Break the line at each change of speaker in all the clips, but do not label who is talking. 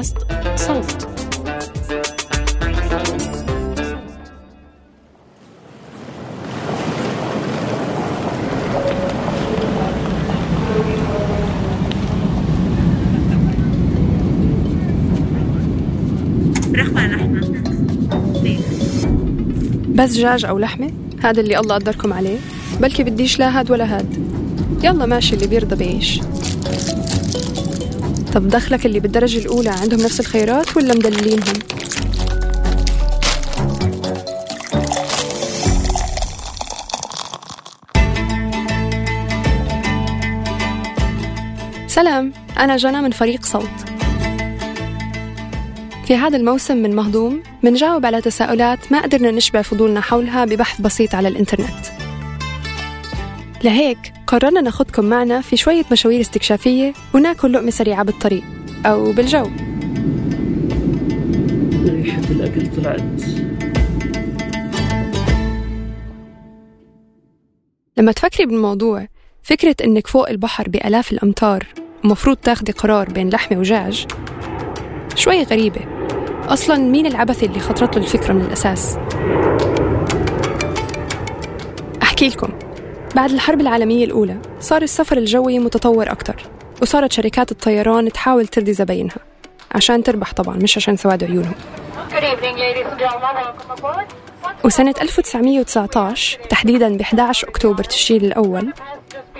بودكاست صوت.
بس دجاج أو لحمة؟ هذا اللي الله قدركم عليه. بلكي بديش لا هاد ولا هاد. يلا ماشي اللي بيرضى بيعيش. طب دخلك اللي بالدرجة الأولى عندهم نفس الخيارات ولا مدللينهم؟ سلام أنا جنى من فريق صوت في هذا الموسم من مهضوم منجاوب على تساؤلات ما قدرنا نشبع فضولنا حولها ببحث بسيط على الإنترنت لهيك قررنا ناخدكم معنا في شوية مشاوير استكشافية وناكل لقمة سريعة بالطريق أو بالجو.
ريحة الأكل طلعت.
لما تفكري بالموضوع فكرة إنك فوق البحر بآلاف الأمتار ومفروض تاخدي قرار بين لحمة وجاج شوي غريبة. أصلا مين العبثي اللي خطرت له الفكرة من الأساس؟ أحكي لكم. بعد الحرب العالمية الأولى صار السفر الجوي متطور أكتر وصارت شركات الطيران تحاول ترضي زباينها عشان تربح طبعا مش عشان سواد عيونهم. وسنة 1919 تحديدا ب 11 أكتوبر تشرين الأول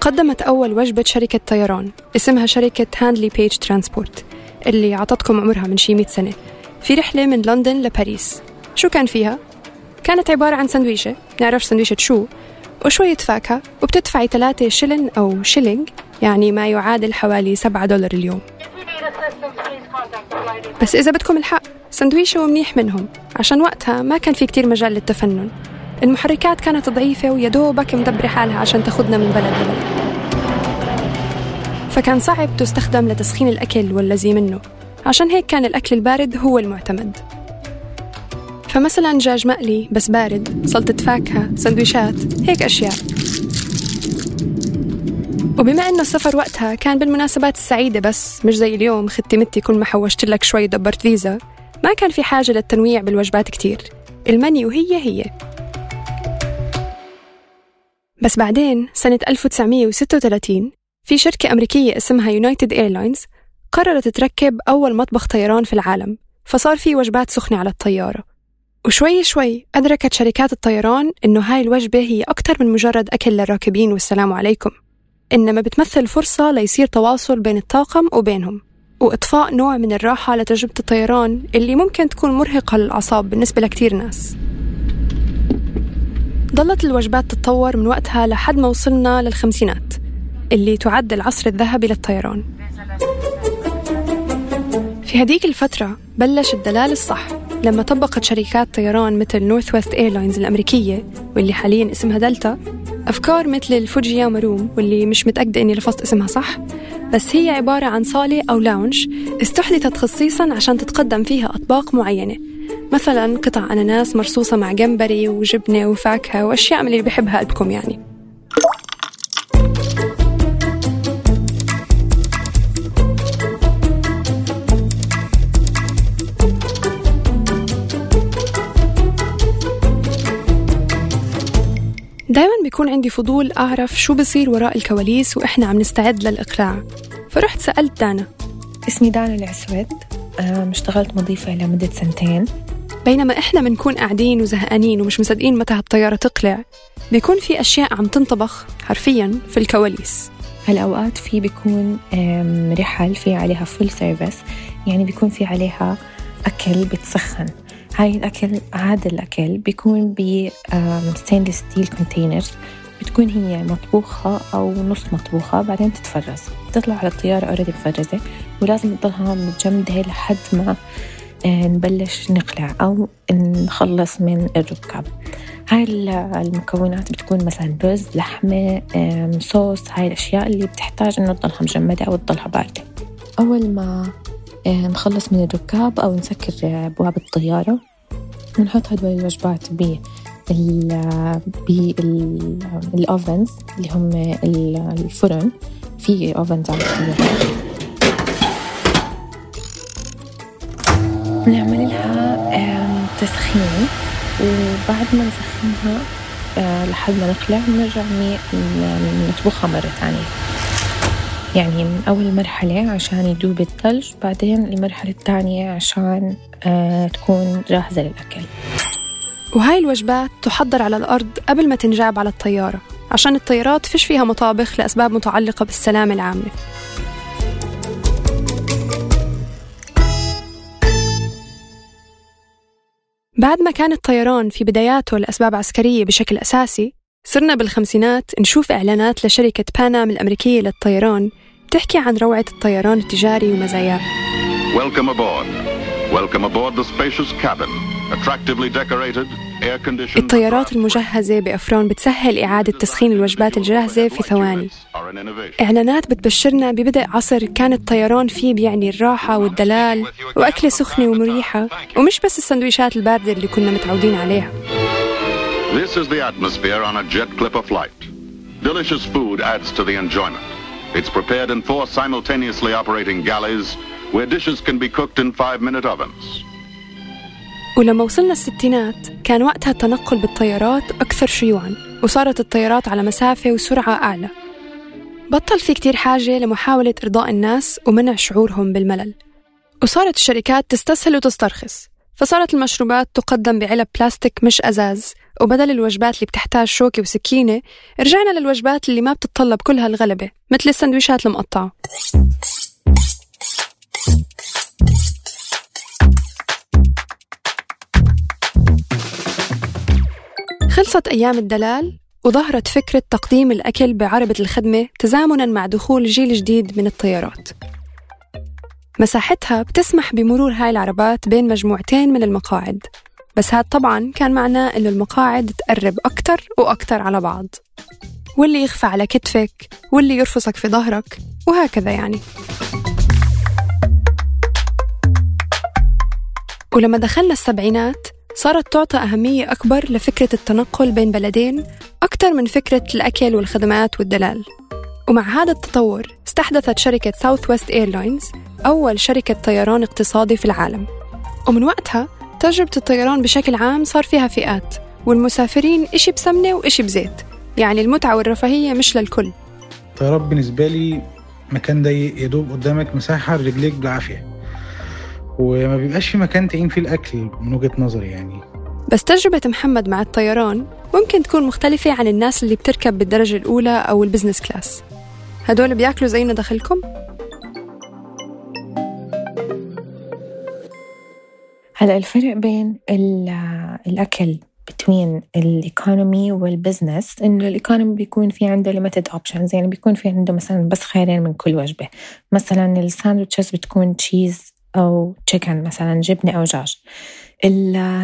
قدمت أول وجبة شركة طيران اسمها شركة Handley Page Transport اللي عطتكم عمرها من شي 100 سنة في رحلة من لندن لباريس. شو كان فيها؟ كانت عبارة عن سندويشة نعرف سندويشة شو؟ وشوية فاكهة وبتدفعي 3 شلن أو شيلينج يعني ما يعادل حوالي 7 دولار اليوم. بس إذا بدكم الحق سندويشة ومنيح منهم عشان وقتها ما كان في كتير مجال للتفنن. المحركات كانت ضعيفة ويدوبك مدبرة حالها عشان تاخدنا من بلد لبلد. فكان صعب تستخدم لتسخين الأكل والذي منه عشان هيك كان الأكل البارد هو المعتمد. فمثلا دجاج مقلي بس بارد سلطة فاكهة سندويشات هيك أشياء. وبما أنه السفر وقتها كان بالمناسبات السعيدة بس مش زي اليوم خدتي متي كل ما حوشت لك شوي دبرت فيزا ما كان في حاجة للتنويع بالوجبات كتير. المنيو هي هي. بس بعدين سنة 1936 في شركة أمريكية اسمها United Airlines قررت تركب أول مطبخ طيران في العالم فصار في وجبات سخنة على الطيارة. وشوي شوي أدركت شركات الطيران إنه هاي الوجبة هي أكثر من مجرد أكل للراكبين والسلام عليكم. إنما بتمثل فرصة ليصير تواصل بين الطاقم وبينهم وإضفاء نوع من الراحة لتجربة الطيران اللي ممكن تكون مرهقة للأعصاب بالنسبة لكتير ناس. ضلت الوجبات تتطور من وقتها لحد ما وصلنا للخمسينات اللي تعد العصر الذهبي للطيران. في هديك الفترة بلش الدلال الصح. لما طبقت شركات طيران مثل Northwest Airlines الأمريكية واللي حاليا اسمها دلتا أفكار مثل ال Fujiyama Room واللي مش متأكدة إني لفظت اسمها صح بس هي عبارة عن صالة أو lounge استحدثت خصيصا عشان تتقدم فيها أطباق معينة. مثلا قطع أناناس مرصوصة مع جمبري وجبنة وفاكهة وأشياء من اللي بحبها قلبكم يعني. دايما بيكون عندي فضول أعرف شو بصير وراء الكواليس وإحنا عم نستعد للإقلاع. فرحت سألت دانا.
اسمي دانا العسود. اشتغلت مضيفة لمدة سنتين.
بينما إحنا بنكون قاعدين وزهقانين ومش مصدقين متى هالطيارة تقلع بيكون في أشياء عم تنطبخ حرفيا في الكواليس.
هالأوقات في بيكون رحل في عليها full service يعني بيكون في عليها أكل بتسخن. هاي الأكل هذا الأكل بيكون ب steel containers بتكون هي مطبوخة أو نص مطبوخة بعدين تتفرز. تطلع على الطيارة أوريدي مفرزة ولازم تضلها متجمدة لحد ما نبلش نقلع أو نخلص من الركاب. هاي المكونات بتكون مثلا رز لحمة صوص هاي الأشياء اللي بتحتاج إنه تضلها مجمدة أو تضلها باردة. أول ما إيه، نخلص من الركاب أو نسكر آه، أبواب الطيارة. ونحط هدول الوجبات ب بالأوفنز اللي هم الفرن. في أوفنز على الطيارة. بنعمل لها تسخين. وبعد ما نسخنها آه، لحد ما نقلع بنرجع نطبخها مرة ثانية. يعني من أول مرحلة عشان يدوب الثلج بعدين المرحلة الثانية عشان آه، تكون جاهزة للأكل.
وهاي الوجبات تحضر على الأرض قبل ما تنجاب على الطيارة عشان الطيارات فيش فيها مطابخ لأسباب متعلقة بالسلامة العامة. بعد ما كان الطيران في بداياته لأسباب عسكرية بشكل أساسي صرنا بالخمسينات نشوف إعلانات لشركة بانام الأمريكية للطيران بتحكي عن روعة الطيران التجاري ومزاياه
Welcome aboard. Welcome aboard the spacious cabin, attractively decorated.
الطيارات المجهزة بأفران بتسهل إعادة تسخين الوجبات الجاهزة في ثواني إعلانات بتبشرنا ببدء عصر كان الطيران فيه بيعني الراحة والدلال وأكلة سخنة ومريحة ومش بس السندويشات الباردة اللي كنا متعودين عليها
This is the atmosphere on a jet clipper flight. Delicious food adds to the enjoyment. It's prepared in four simultaneously operating galleys where dishes can be cooked in five-minute ovens.
ولما وصلنا الستينات كان وقتها التنقل بالطيارات أكثر شيوعاً وصارت الطيارات على مسافة وسرعة أعلى. بطل في كتير حاجة لمحاولة إرضاء الناس ومنع شعورهم بالملل. وصارت الشركات تستسهل وتسترخص فصارت المشروبات تقدم بعلب بلاستيك مش أزاز. وبدل الوجبات اللي بتحتاج شوكة وسكينة رجعنا للوجبات اللي ما بتتطلب كل هالغلبة مثل السندويشات المقطعة. خلصت أيام الدلال وظهرت فكرة تقديم الأكل بعربة الخدمة تزامناً مع دخول جيل جديد من الطيارات. مساحتها بتسمح بمرور هاي العربات بين مجموعتين من المقاعد. بس هاد طبعا كان معناه إنه المقاعد تقرب أكتر وأكتر على بعض. واللي يغفى على كتفك واللي يرفسك في ظهرك وهكذا يعني. ولما دخلنا السبعينات صارت تعطى أهمية أكبر لفكرة التنقل بين بلدين أكثر من فكرة الأكل والخدمات والدلال. ومع هذا التطور استحدثت شركة Southwest Airlines أول شركة طيران اقتصادي في العالم. ومن وقتها تجربة الطيران بشكل عام صار فيها فئات والمسافرين إشي بسمنة وإشي بزيت يعني المتعة والرفاهية مش للكل.
الطيارات بالنسبة لي مكان ضيق يدوب قدامك مساحة رجليك بالعافية. وما بيبقاش في مكان تعين فيه الأكل من وجهة نظري يعني.
بس تجربة محمد مع الطيران ممكن تكون مختلفة عن الناس اللي بتركب بالدرجة الأولى أو ال business class هدول بياكلوا زينا دخلكم؟
هلا الفرق بين الأكل between ال economy وال business إنه ال economy بيكون في عنده limited options يعني بيكون في عنده مثلا بس خيارين من كل وجبة. مثلا ال sandwiches بتكون cheese أو chicken مثلا جبنة أو دجاج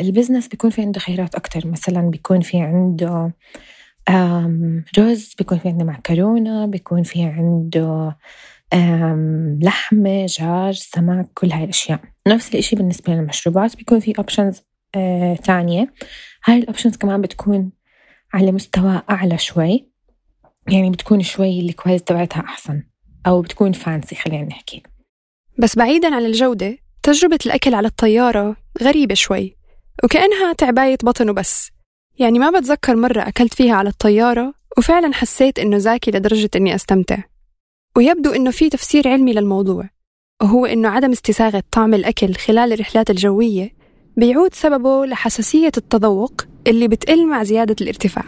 ال business بيكون في عنده خيارات أكثر مثلا بيكون في عنده رز بيكون في عنده معكرونه بيكون في عنده لحمة دجاج سمك كل هاي الأشياء. نفس الإشي بالنسبة للمشروبات بيكون في options آه ثانية. هاي ال options كمان بتكون على مستوى أعلى شوي. يعني بتكون شوي ال quality تبعتها أحسن أو بتكون fancy خلينا نحكي.
بس بعيدا عن الجودة تجربة الأكل على الطيارة غريبة شوي وكأنها تعباية بطن وبس. يعني ما بتذكر مرة أكلت فيها على الطيارة وفعلا حسيت إنه زاكي لدرجة إني أستمتع. ويبدو إنه في تفسير علمي للموضوع وهو إنه عدم استساغة طعم الأكل خلال الرحلات الجوية بيعود سببه لحساسية التذوق اللي بتقل مع زيادة الارتفاع.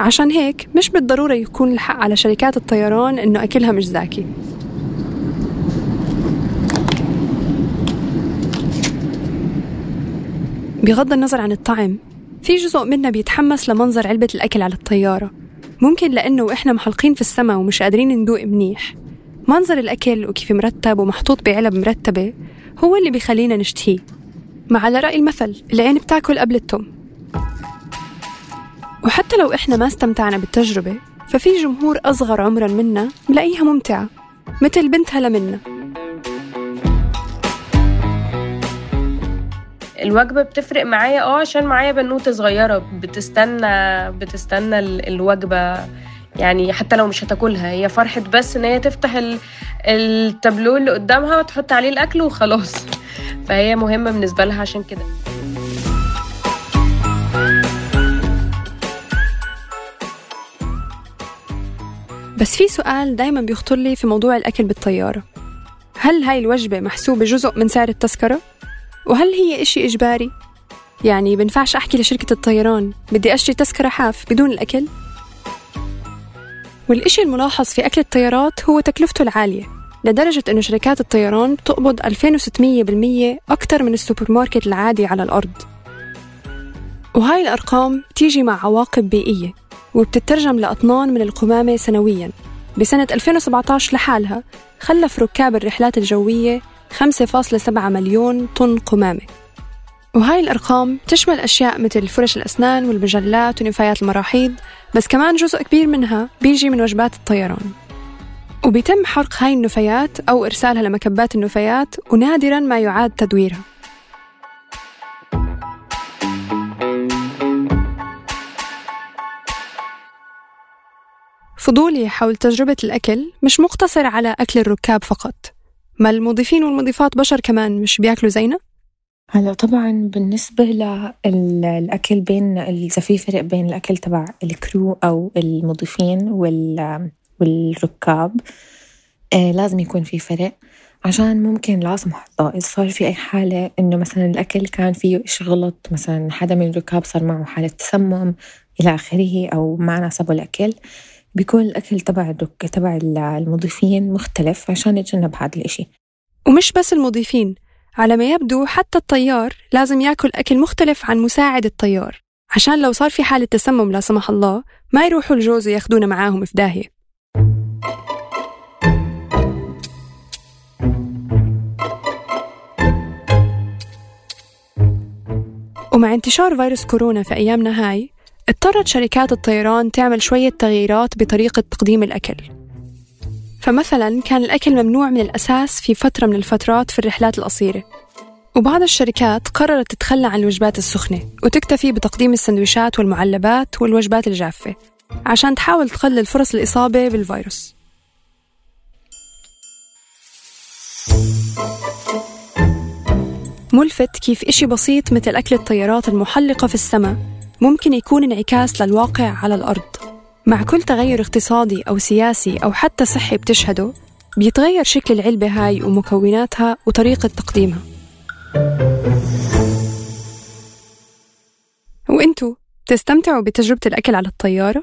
عشان هيك مش بالضرورة يكون الحق على شركات الطيران إنه أكلها مش زاكي. بغض النظر عن الطعم في جزء منا بيتحمس لمنظر علبة الأكل على الطيارة. ممكن لأنه وإحنا محلقين في السماء ومش قادرين ندوق منيح. منظر الأكل وكيف مرتب ومحطوط بعلب مرتبة هو اللي بيخلينا نشتهيه. مع على رأي المثل العين بتاكل قبل التم وحتى لو إحنا ما استمتعنا بالتجربة ففي جمهور أصغر عمرا منا ملاقيها ممتعة مثل بنتها لمنا
الوجبة بتفرق معايا آه عشان معايا بنوتة صغيرة بتستنى بتستنى الوجبة يعني حتى لو مش هتاكلها هي فرحة بس إن هي تفتح التابلو اللي قدامها وتحط عليه الأكل وخلاص. فهي مهمة بالنسبة لها عشان كده.
بس في سؤال دايما بيخطر لي في موضوع الأكل بالطيارة. هل هاي الوجبة محسوبة جزء من سعر التذكرة؟ وهل هي إشي إجباري؟ يعني بنفعش أحكي لشركة الطيران بدي أشتري تذكرة حاف بدون الأكل؟ والإشي الملاحظ في أكل الطيارات هو تكلفته العالية لدرجة أنه شركات الطيران بتقبض 2600% أكثر من السوبر ماركت العادي على الأرض وهاي الأرقام بتيجي مع عواقب بيئية وبتترجم لأطنان من القمامة سنوياً بسنة 2017 لحالها خلف ركاب الرحلات الجوية 5.7 مليون طن قمامة. وهاي الأرقام تشمل أشياء مثل فرش الأسنان والمجلات ونفايات المراحيض بس كمان جزء كبير منها بيجي من وجبات الطيران. وبيتم حرق هاي النفايات أو إرسالها لمكبات النفايات ونادرا ما يعاد تدويرها. فضولي حول تجربة الأكل مش مقتصر على أكل الركاب فقط. ما المضيفين والمضيفات بشر كمان مش بياكلوا زينا؟
هلا طبعا بالنسبة للأكل بين إذا في فرق بين الأكل تبع الكرو أو المضيفين والركاب آه لازم يكون في فرق عشان ممكن لا سمح الله إذا صار في أي حالة إنه مثلا الأكل كان فيه إشي غلط مثلا حدا من الركاب صار معه حالة تسمم إلى آخره أو ما ناسبه الأكل بيكون الأكل تبع الدك تبع المضيفين مختلف عشان نتجنب هذا الإشي.
ومش بس المضيفين على ما يبدو حتى الطيار لازم يأكل أكل مختلف عن مساعد الطيار عشان لو صار في حالة تسمم لا سمح الله ما يروحوا الجوز وياخدونا معاهم في داهية. ومع انتشار فيروس كورونا في أيامنا هاي اضطرت شركات الطيران تعمل شوية تغييرات بطريقة تقديم الأكل. فمثلا كان الأكل ممنوع من الأساس في فترة من الفترات في الرحلات القصيرة. وبعض الشركات قررت تتخلى عن الوجبات السخنة وتكتفي بتقديم السندويشات والمعلبات والوجبات الجافة عشان تحاول تقلل فرص الإصابة بالفيروس. ملفت كيف إشي بسيط مثل أكل الطيارات المحلقة في السماء ممكن يكون انعكاس للواقع على الأرض. مع كل تغير اقتصادي أو سياسي أو حتى صحي بتشهده بيتغير شكل العلبة هاي ومكوناتها وطريقة تقديمها. وإنتو تستمتعوا بتجربة الأكل على الطيارة؟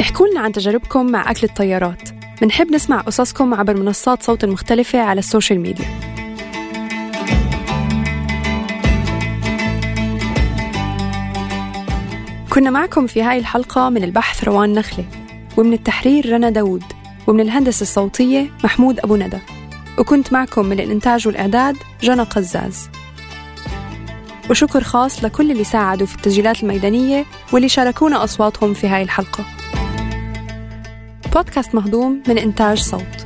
احكوا لنا عن تجاربكم مع أكل الطيارات. منحب نسمع قصصكم عبر منصات صوت المختلفة على ال social media. كنا معكم في هاي الحلقة من البحث روان نخلة ومن التحرير رنا داوود ومن الهندسة الصوتية محمود أبو ندى. وكنت معكم من الإنتاج والإعداد جنى قزاز. وشكر خاص لكل اللي ساعدوا في التسجيلات الميدانية واللي شاركونا أصواتهم في هاي الحلقة. بودكاست مهضوم من إنتاج صوت.